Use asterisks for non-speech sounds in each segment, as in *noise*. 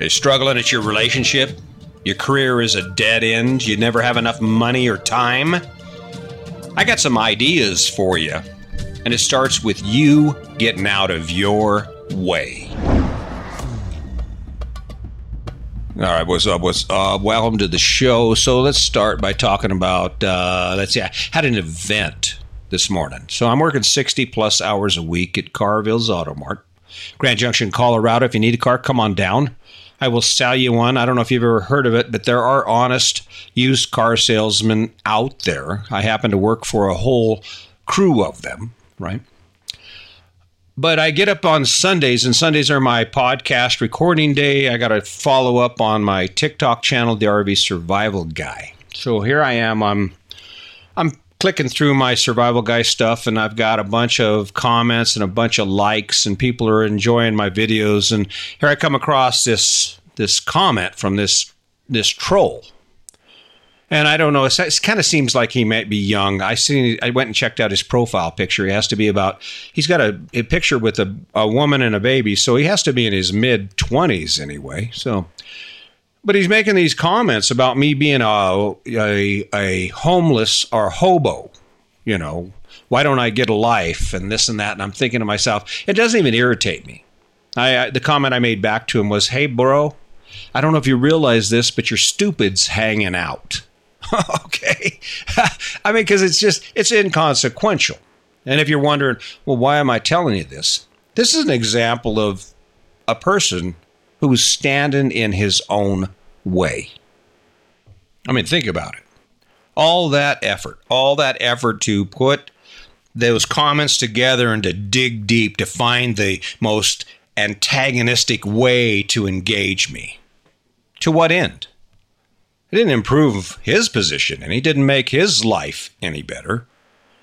Are struggling at your relationship? Your career is a dead end? You never have enough money or time? I got some ideas for you, and it starts with you getting out of your way. All right, what's up? What's up? Welcome to the show. So let's start by talking about. Uh, let's see, I had an event this morning. So I'm working 60 plus hours a week at Carville's Auto Mart, Grand Junction, Colorado. If you need a car, come on down. I will sell you one. I don't know if you've ever heard of it, but there are honest used car salesmen out there. I happen to work for a whole crew of them, right? But I get up on Sundays, and Sundays are my podcast recording day. I got to follow up on my TikTok channel, the RV Survival Guy. So here I am. I'm clicking through my survival guy stuff and I've got a bunch of comments and a bunch of likes and people are enjoying my videos and here I come across this this comment from this this troll. And I don't know, it, kind of seems like he might be young. I seen I went and checked out his profile picture. He has to be about he's got a, a picture with a, a woman and a baby, so he has to be in his mid 20s anyway. So but he's making these comments about me being a, a, a homeless or hobo. You know, why don't I get a life and this and that? And I'm thinking to myself, it doesn't even irritate me. I, I the comment I made back to him was, "Hey, bro, I don't know if you realize this, but your stupid's hanging out." *laughs* okay, *laughs* I mean, because it's just it's inconsequential. And if you're wondering, well, why am I telling you this? This is an example of a person who's standing in his own way. I mean, think about it. All that effort, all that effort to put those comments together and to dig deep to find the most antagonistic way to engage me. To what end? It didn't improve his position and he didn't make his life any better.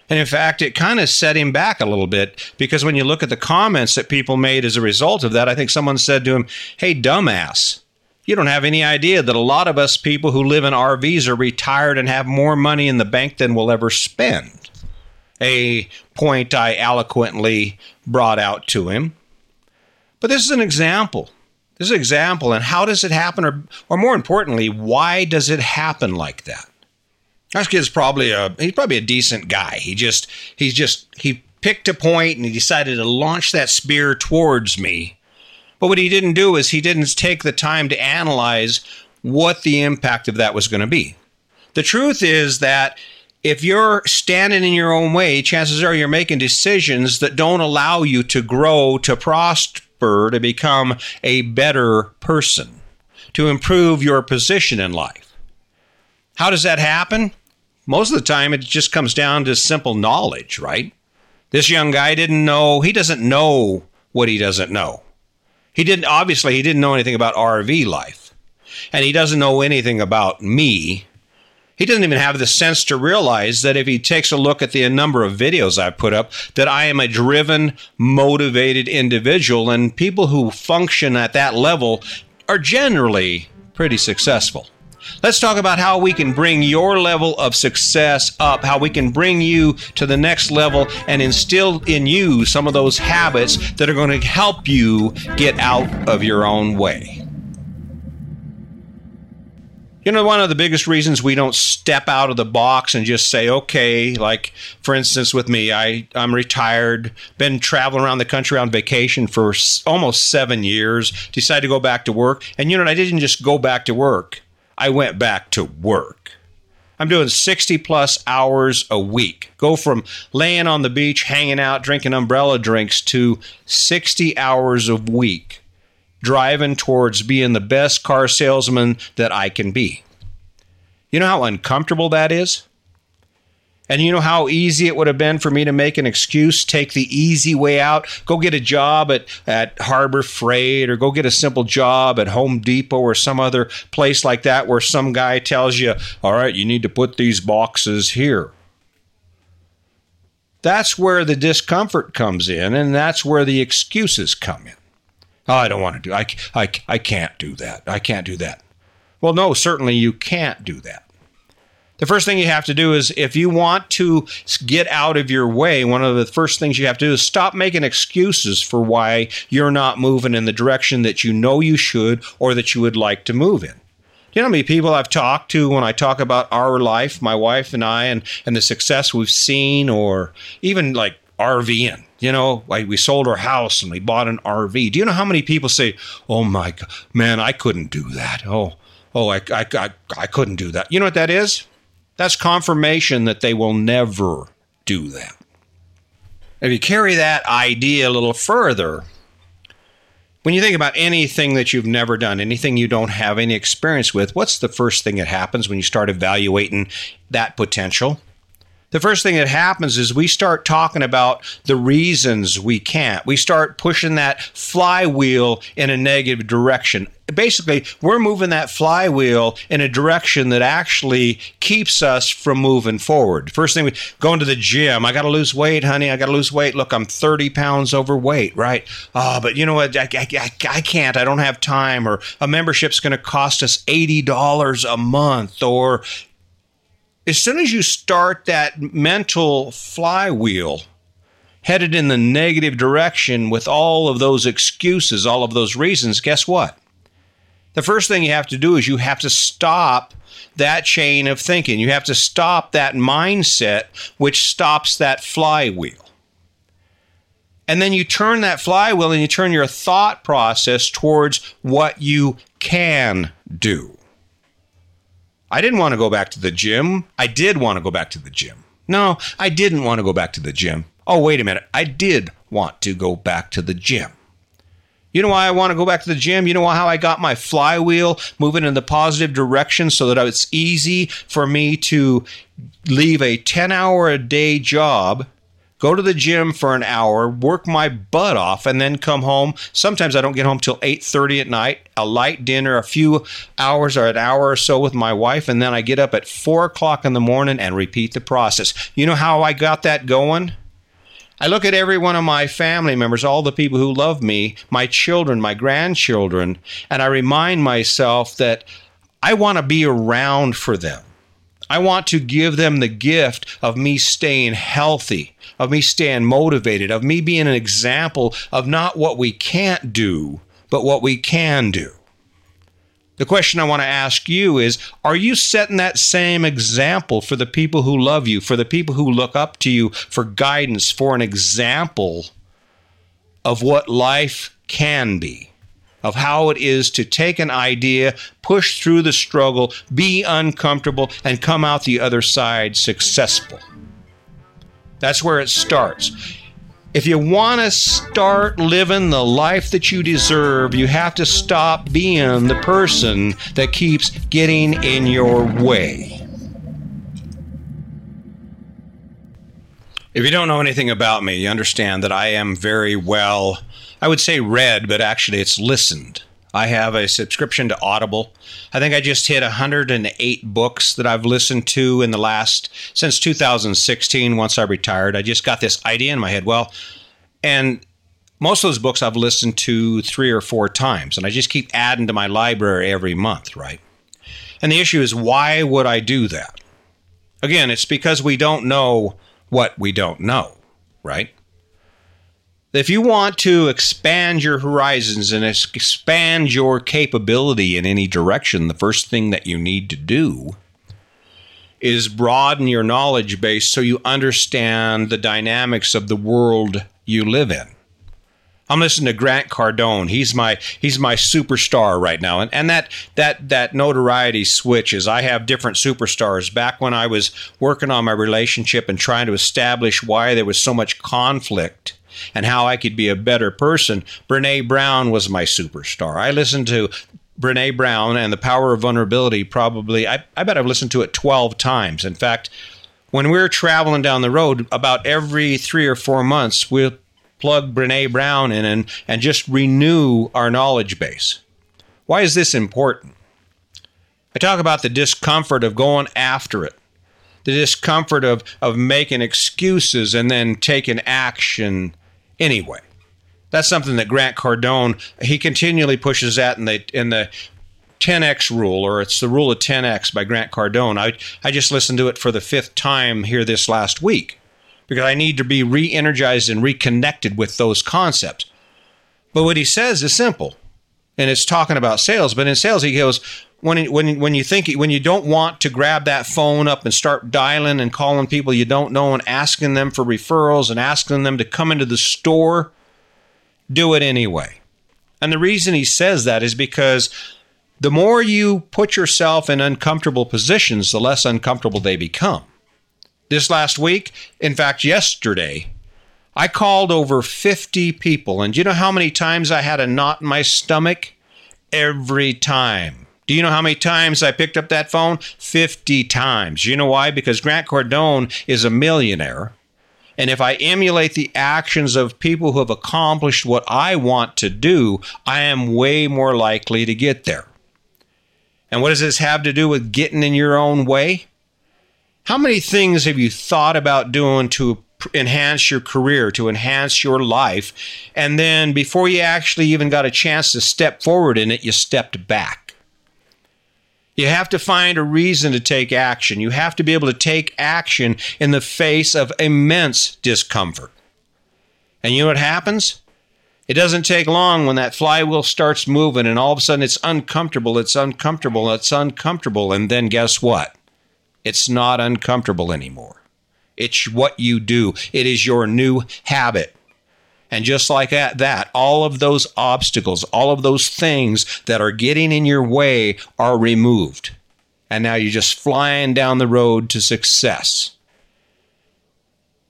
And in fact, it kind of set him back a little bit because when you look at the comments that people made as a result of that, I think someone said to him, Hey, dumbass, you don't have any idea that a lot of us people who live in RVs are retired and have more money in the bank than we'll ever spend. A point I eloquently brought out to him. But this is an example. This is an example. And how does it happen? Or, or more importantly, why does it happen like that? This kid's probably a he's probably a decent guy. He just he's just he picked a point and he decided to launch that spear towards me. But what he didn't do is he didn't take the time to analyze what the impact of that was going to be. The truth is that if you're standing in your own way, chances are you're making decisions that don't allow you to grow, to prosper, to become a better person, to improve your position in life. How does that happen? Most of the time, it just comes down to simple knowledge, right? This young guy didn't know, he doesn't know what he doesn't know. He didn't, obviously, he didn't know anything about RV life. And he doesn't know anything about me. He doesn't even have the sense to realize that if he takes a look at the number of videos I put up, that I am a driven, motivated individual. And people who function at that level are generally pretty successful. Let's talk about how we can bring your level of success up, how we can bring you to the next level and instill in you some of those habits that are going to help you get out of your own way. You know, one of the biggest reasons we don't step out of the box and just say, okay, like for instance, with me, I, I'm retired, been traveling around the country on vacation for almost seven years, decided to go back to work. And you know, I didn't just go back to work. I went back to work. I'm doing 60 plus hours a week. Go from laying on the beach, hanging out, drinking umbrella drinks to 60 hours a week driving towards being the best car salesman that I can be. You know how uncomfortable that is? And you know how easy it would have been for me to make an excuse, take the easy way out, go get a job at, at Harbor Freight or go get a simple job at Home Depot or some other place like that where some guy tells you, all right, you need to put these boxes here. That's where the discomfort comes in, and that's where the excuses come in. Oh, I don't want to do I, I, I can't do that. I can't do that. Well, no, certainly you can't do that. The first thing you have to do is if you want to get out of your way, one of the first things you have to do is stop making excuses for why you're not moving in the direction that you know you should or that you would like to move in. You know how many people I've talked to when I talk about our life, my wife and I, and, and the success we've seen, or even like RVing. You know, like we sold our house and we bought an RV. Do you know how many people say, "Oh my God, man, I couldn't do that." Oh, oh, I, I, I, I couldn't do that. You know what that is? That's confirmation that they will never do that. If you carry that idea a little further, when you think about anything that you've never done, anything you don't have any experience with, what's the first thing that happens when you start evaluating that potential? The first thing that happens is we start talking about the reasons we can't. We start pushing that flywheel in a negative direction. Basically, we're moving that flywheel in a direction that actually keeps us from moving forward. First thing we going to the gym. I got to lose weight, honey. I got to lose weight. Look, I'm 30 pounds overweight, right? Oh, but you know what? I, I, I can't. I don't have time. Or a membership's going to cost us $80 a month. Or as soon as you start that mental flywheel headed in the negative direction with all of those excuses, all of those reasons, guess what? The first thing you have to do is you have to stop that chain of thinking. You have to stop that mindset which stops that flywheel. And then you turn that flywheel and you turn your thought process towards what you can do. I didn't want to go back to the gym. I did want to go back to the gym. No, I didn't want to go back to the gym. Oh, wait a minute. I did want to go back to the gym. You know why I want to go back to the gym? You know how I got my flywheel moving in the positive direction so that it's easy for me to leave a 10 hour a day job go to the gym for an hour, work my butt off, and then come home. Sometimes I don't get home till 8:30 at night. A light dinner, a few hours or an hour or so with my wife, and then I get up at four o'clock in the morning and repeat the process. You know how I got that going? I look at every one of my family members, all the people who love me, my children, my grandchildren, and I remind myself that I want to be around for them. I want to give them the gift of me staying healthy, of me staying motivated, of me being an example of not what we can't do, but what we can do. The question I want to ask you is Are you setting that same example for the people who love you, for the people who look up to you for guidance, for an example of what life can be? Of how it is to take an idea, push through the struggle, be uncomfortable, and come out the other side successful. That's where it starts. If you want to start living the life that you deserve, you have to stop being the person that keeps getting in your way. If you don't know anything about me, you understand that I am very well I would say read, but actually it's listened. I have a subscription to Audible. I think I just hit 108 books that I've listened to in the last since 2016 once I retired. I just got this idea in my head. Well, and most of those books I've listened to 3 or 4 times and I just keep adding to my library every month, right? And the issue is why would I do that? Again, it's because we don't know what we don't know, right? If you want to expand your horizons and expand your capability in any direction, the first thing that you need to do is broaden your knowledge base so you understand the dynamics of the world you live in. I'm listening to Grant Cardone. He's my he's my superstar right now. And and that that that notoriety switches. I have different superstars. Back when I was working on my relationship and trying to establish why there was so much conflict and how I could be a better person, Brene Brown was my superstar. I listened to Brene Brown and The Power of Vulnerability probably, I, I bet I've listened to it 12 times. In fact, when we are traveling down the road, about every three or four months, we'll plug Brene Brown in and, and just renew our knowledge base. Why is this important? I talk about the discomfort of going after it, the discomfort of, of making excuses and then taking action anyway. That's something that Grant Cardone he continually pushes at in the in the 10x rule, or it's the rule of 10x by Grant Cardone. I, I just listened to it for the fifth time here this last week because I need to be re energized and reconnected with those concepts. But what he says is simple, and it's talking about sales. But in sales, he goes, when, when, when you think when you don't want to grab that phone up and start dialing and calling people you don't know and asking them for referrals and asking them to come into the store, do it anyway. And the reason he says that is because the more you put yourself in uncomfortable positions, the less uncomfortable they become. This last week, in fact, yesterday, I called over 50 people. And you know how many times I had a knot in my stomach? Every time. Do you know how many times I picked up that phone? 50 times. You know why? Because Grant Cardone is a millionaire. And if I emulate the actions of people who have accomplished what I want to do, I am way more likely to get there. And what does this have to do with getting in your own way? How many things have you thought about doing to enhance your career, to enhance your life, and then before you actually even got a chance to step forward in it, you stepped back? You have to find a reason to take action. You have to be able to take action in the face of immense discomfort. And you know what happens? It doesn't take long when that flywheel starts moving and all of a sudden it's uncomfortable, it's uncomfortable, it's uncomfortable. And then guess what? It's not uncomfortable anymore. It's what you do, it is your new habit. And just like that, that, all of those obstacles, all of those things that are getting in your way are removed. And now you're just flying down the road to success.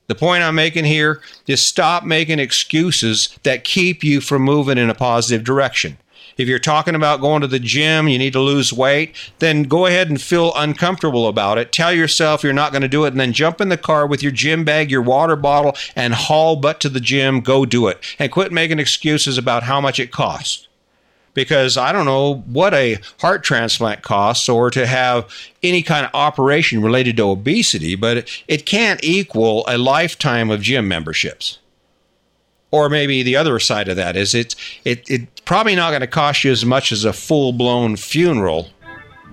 The point I'm making here is stop making excuses that keep you from moving in a positive direction. If you're talking about going to the gym, you need to lose weight, then go ahead and feel uncomfortable about it. Tell yourself you're not going to do it, and then jump in the car with your gym bag, your water bottle, and haul butt to the gym. Go do it. And quit making excuses about how much it costs because I don't know what a heart transplant costs or to have any kind of operation related to obesity, but it can't equal a lifetime of gym memberships. Or maybe the other side of that is it's it, it's probably not going to cost you as much as a full blown funeral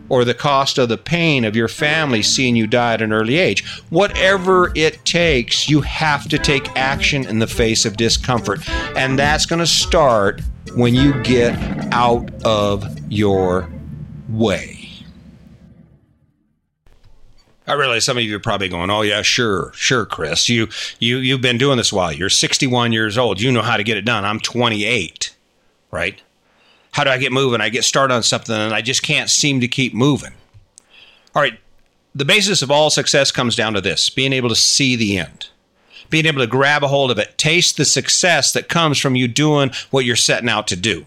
or the cost of the pain of your family seeing you die at an early age. Whatever it takes, you have to take action in the face of discomfort. And that's going to start when you get out of your way. I realize some of you are probably going, "Oh yeah, sure, sure, Chris. You you you've been doing this a while. You're 61 years old. You know how to get it done. I'm 28, right? How do I get moving? I get started on something and I just can't seem to keep moving. All right, the basis of all success comes down to this: being able to see the end being able to grab a hold of it, taste the success that comes from you doing what you're setting out to do.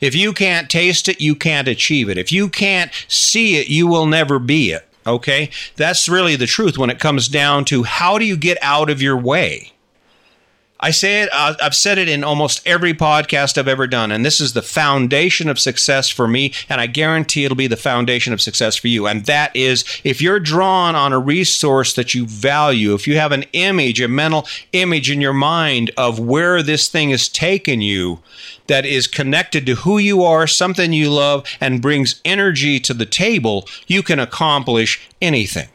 If you can't taste it, you can't achieve it. If you can't see it, you will never be it. Okay? That's really the truth when it comes down to how do you get out of your way? I say it, uh, I've said it in almost every podcast I've ever done, and this is the foundation of success for me, and I guarantee it'll be the foundation of success for you. And that is if you're drawn on a resource that you value, if you have an image, a mental image in your mind of where this thing has taken you that is connected to who you are, something you love, and brings energy to the table, you can accomplish anything.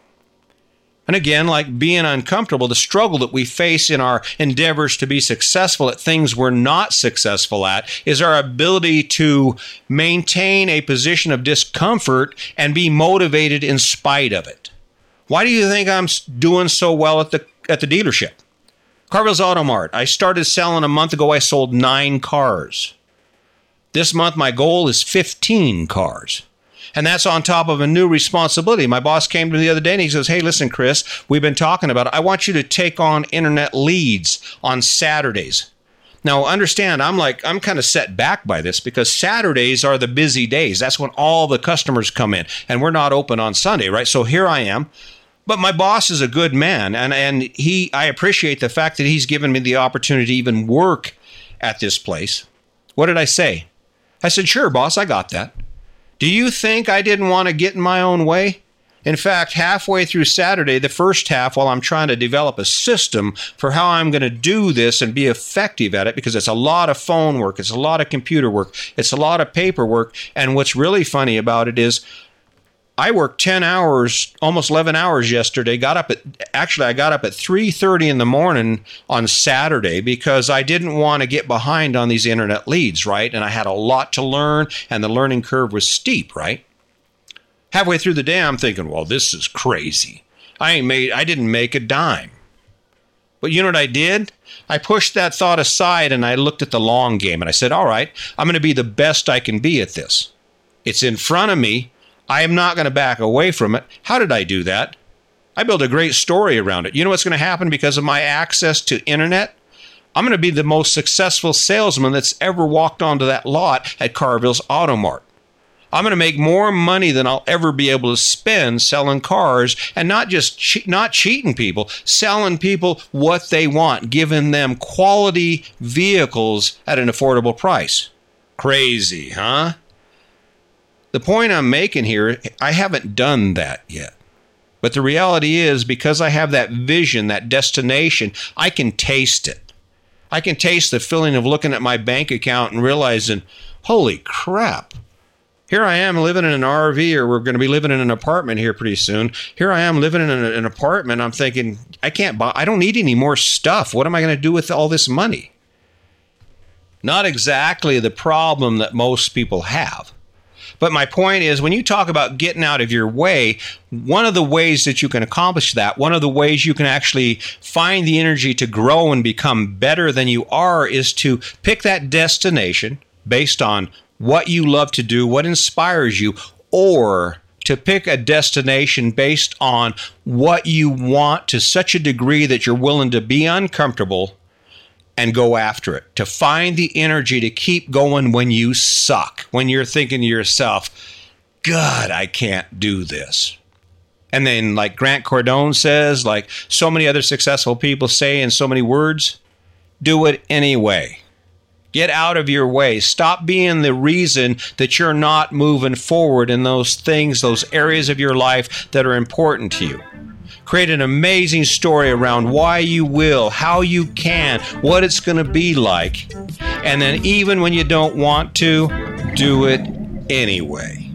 And again, like being uncomfortable, the struggle that we face in our endeavors to be successful at things we're not successful at is our ability to maintain a position of discomfort and be motivated in spite of it. Why do you think I'm doing so well at the at the dealership? Carville's Auto Mart. I started selling a month ago. I sold nine cars. This month, my goal is 15 cars. And that's on top of a new responsibility. My boss came to me the other day and he says, Hey, listen, Chris, we've been talking about it. I want you to take on internet leads on Saturdays. Now, understand, I'm like, I'm kind of set back by this because Saturdays are the busy days. That's when all the customers come in, and we're not open on Sunday, right? So here I am. But my boss is a good man, and, and he, I appreciate the fact that he's given me the opportunity to even work at this place. What did I say? I said, Sure, boss, I got that. Do you think I didn't want to get in my own way? In fact, halfway through Saturday, the first half, while I'm trying to develop a system for how I'm going to do this and be effective at it, because it's a lot of phone work, it's a lot of computer work, it's a lot of paperwork. And what's really funny about it is I worked 10 hours, almost 11 hours yesterday. Got up at actually I got up at 3:30 in the morning on Saturday because I didn't want to get behind on these internet leads, right? And I had a lot to learn and the learning curve was steep, right? Halfway through the day I'm thinking, "Well, this is crazy. I ain't made I didn't make a dime." But you know what I did? I pushed that thought aside and I looked at the long game and I said, "All right, I'm going to be the best I can be at this. It's in front of me." I am not going to back away from it. How did I do that? I built a great story around it. You know what's going to happen because of my access to internet? I'm going to be the most successful salesman that's ever walked onto that lot at Carville's Auto Mart. I'm going to make more money than I'll ever be able to spend selling cars and not just che- not cheating people, selling people what they want, giving them quality vehicles at an affordable price. Crazy, huh? The point I'm making here, I haven't done that yet. But the reality is, because I have that vision, that destination, I can taste it. I can taste the feeling of looking at my bank account and realizing, holy crap, here I am living in an RV, or we're going to be living in an apartment here pretty soon. Here I am living in an, apartment. I'm thinking, I can't buy, I don't need any more stuff. What am I going to do with all this money? Not exactly the problem that most people have. But my point is, when you talk about getting out of your way, one of the ways that you can accomplish that, one of the ways you can actually find the energy to grow and become better than you are, is to pick that destination based on what you love to do, what inspires you, or to pick a destination based on what you want to such a degree that you're willing to be uncomfortable and go after it, to find the energy to keep going when you suck, when you're thinking to yourself, God, I can't do this. And then, like Grant Cardone says, like so many other successful people say in so many words, do it anyway. Get out of your way. Stop being the reason that you're not moving forward in those things, those areas of your life that are important to you. Create an amazing story around why you will, how you can, what it's going to be like. And then, even when you don't want to, do it anyway.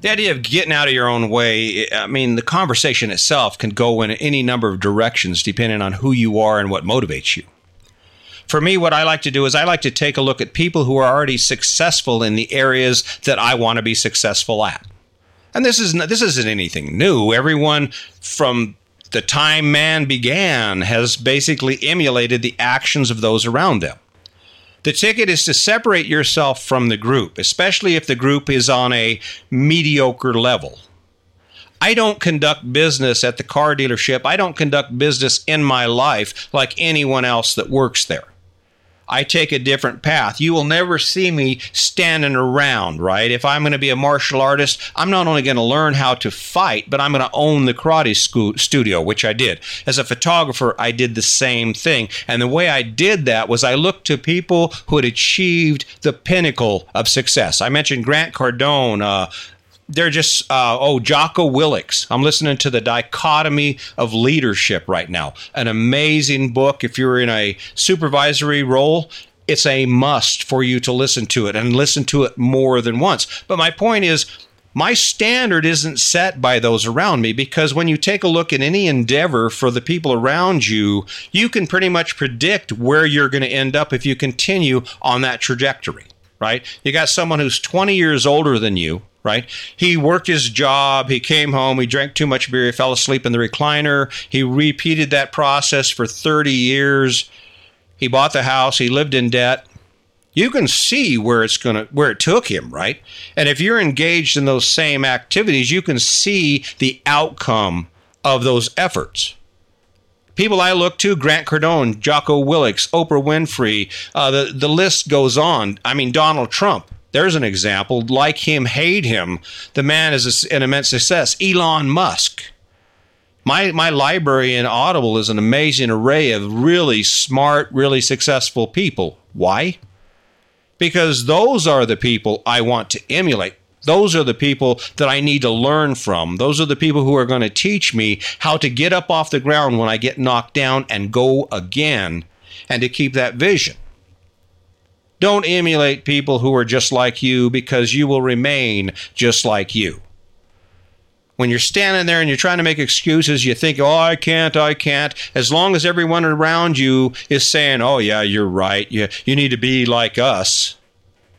The idea of getting out of your own way, I mean, the conversation itself can go in any number of directions depending on who you are and what motivates you. For me, what I like to do is I like to take a look at people who are already successful in the areas that I want to be successful at. And this is this isn't anything new. Everyone from the time man began has basically emulated the actions of those around them. The ticket is to separate yourself from the group, especially if the group is on a mediocre level. I don't conduct business at the car dealership. I don't conduct business in my life like anyone else that works there. I take a different path. You will never see me standing around, right? If I'm going to be a martial artist, I'm not only going to learn how to fight, but I'm going to own the karate school, studio, which I did. As a photographer, I did the same thing. And the way I did that was I looked to people who had achieved the pinnacle of success. I mentioned Grant Cardone, uh, they're just uh, oh Jocko Willink. I'm listening to the dichotomy of leadership right now. An amazing book. If you're in a supervisory role, it's a must for you to listen to it and listen to it more than once. But my point is. My standard isn't set by those around me because when you take a look at any endeavor for the people around you, you can pretty much predict where you're going to end up if you continue on that trajectory, right? You got someone who's 20 years older than you, right? He worked his job. He came home. He drank too much beer. He fell asleep in the recliner. He repeated that process for 30 years. He bought the house. He lived in debt. You can see where it's going to where it took him, right? And if you're engaged in those same activities, you can see the outcome of those efforts. People I look to: Grant Cardone, Jocko Willink, Oprah Winfrey. Uh, the the list goes on. I mean, Donald Trump. There's an example. Like him, hate him. The man is an immense success. Elon Musk. My, my library in Audible is an amazing array of really smart, really successful people. Why? Because those are the people I want to emulate. Those are the people that I need to learn from. Those are the people who are going to teach me how to get up off the ground when I get knocked down and go again and to keep that vision. Don't emulate people who are just like you because you will remain just like you. When you're standing there and you're trying to make excuses, you think, oh, I can't, I can't. As long as everyone around you is saying, oh, yeah, you're right. You, you need to be like us,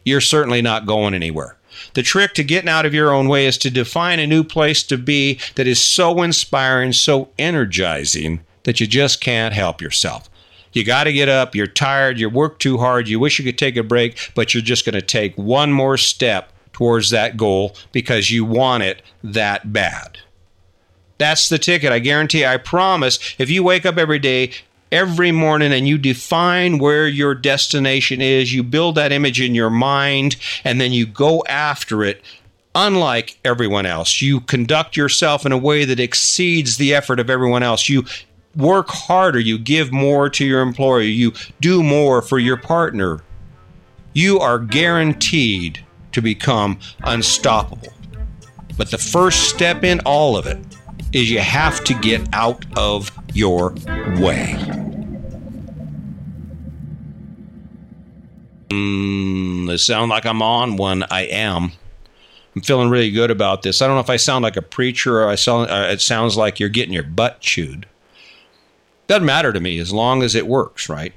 you're certainly not going anywhere. The trick to getting out of your own way is to define a new place to be that is so inspiring, so energizing that you just can't help yourself. You got to get up. You're tired. You work too hard. You wish you could take a break, but you're just going to take one more step towards that goal because you want it that bad. That's the ticket. I guarantee, I promise, if you wake up every day, every morning, and you define where your destination is, you build that image in your mind, and then you go after it. Unlike everyone else, you conduct yourself in a way that exceeds the effort of everyone else. You work harder, you give more to your employer, you do more for your partner. You are guaranteed to become unstoppable. But the first step in all of it is you have to get out of your way. Mm, it sounds like I'm on one. I am. I'm feeling really good about this. I don't know if I sound like a preacher or I sound. Uh, it sounds like you're getting your butt chewed. Doesn't matter to me as long as it works, right?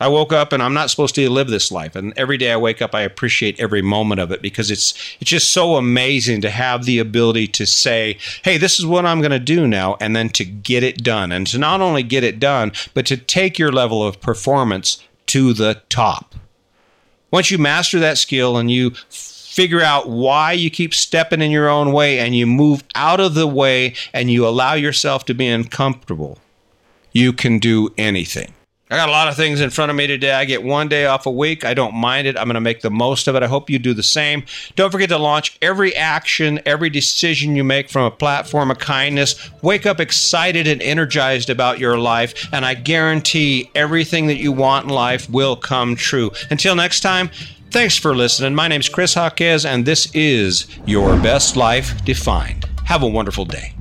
I woke up and I'm not supposed to live this life. And every day I wake up, I appreciate every moment of it because it's it's just so amazing to have the ability to say, "Hey, this is what I'm going to do now," and then to get it done, and to not only get it done, but to take your level of performance to the top. Once you master that skill and you figure out why you keep stepping in your own way and you move out of the way and you allow yourself to be uncomfortable, you can do anything. I got a lot of things in front of me today. I get one day off a week. I don't mind it. I'm going to make the most of it. I hope you do the same. Don't forget to launch every action, every decision you make from a platform of kindness. Wake up excited and energized about your life, and I guarantee everything that you want in life will come true. Until next time, thanks for listening. My name is Chris Jaquez, and this is Your Best Life Defined. Have a wonderful day.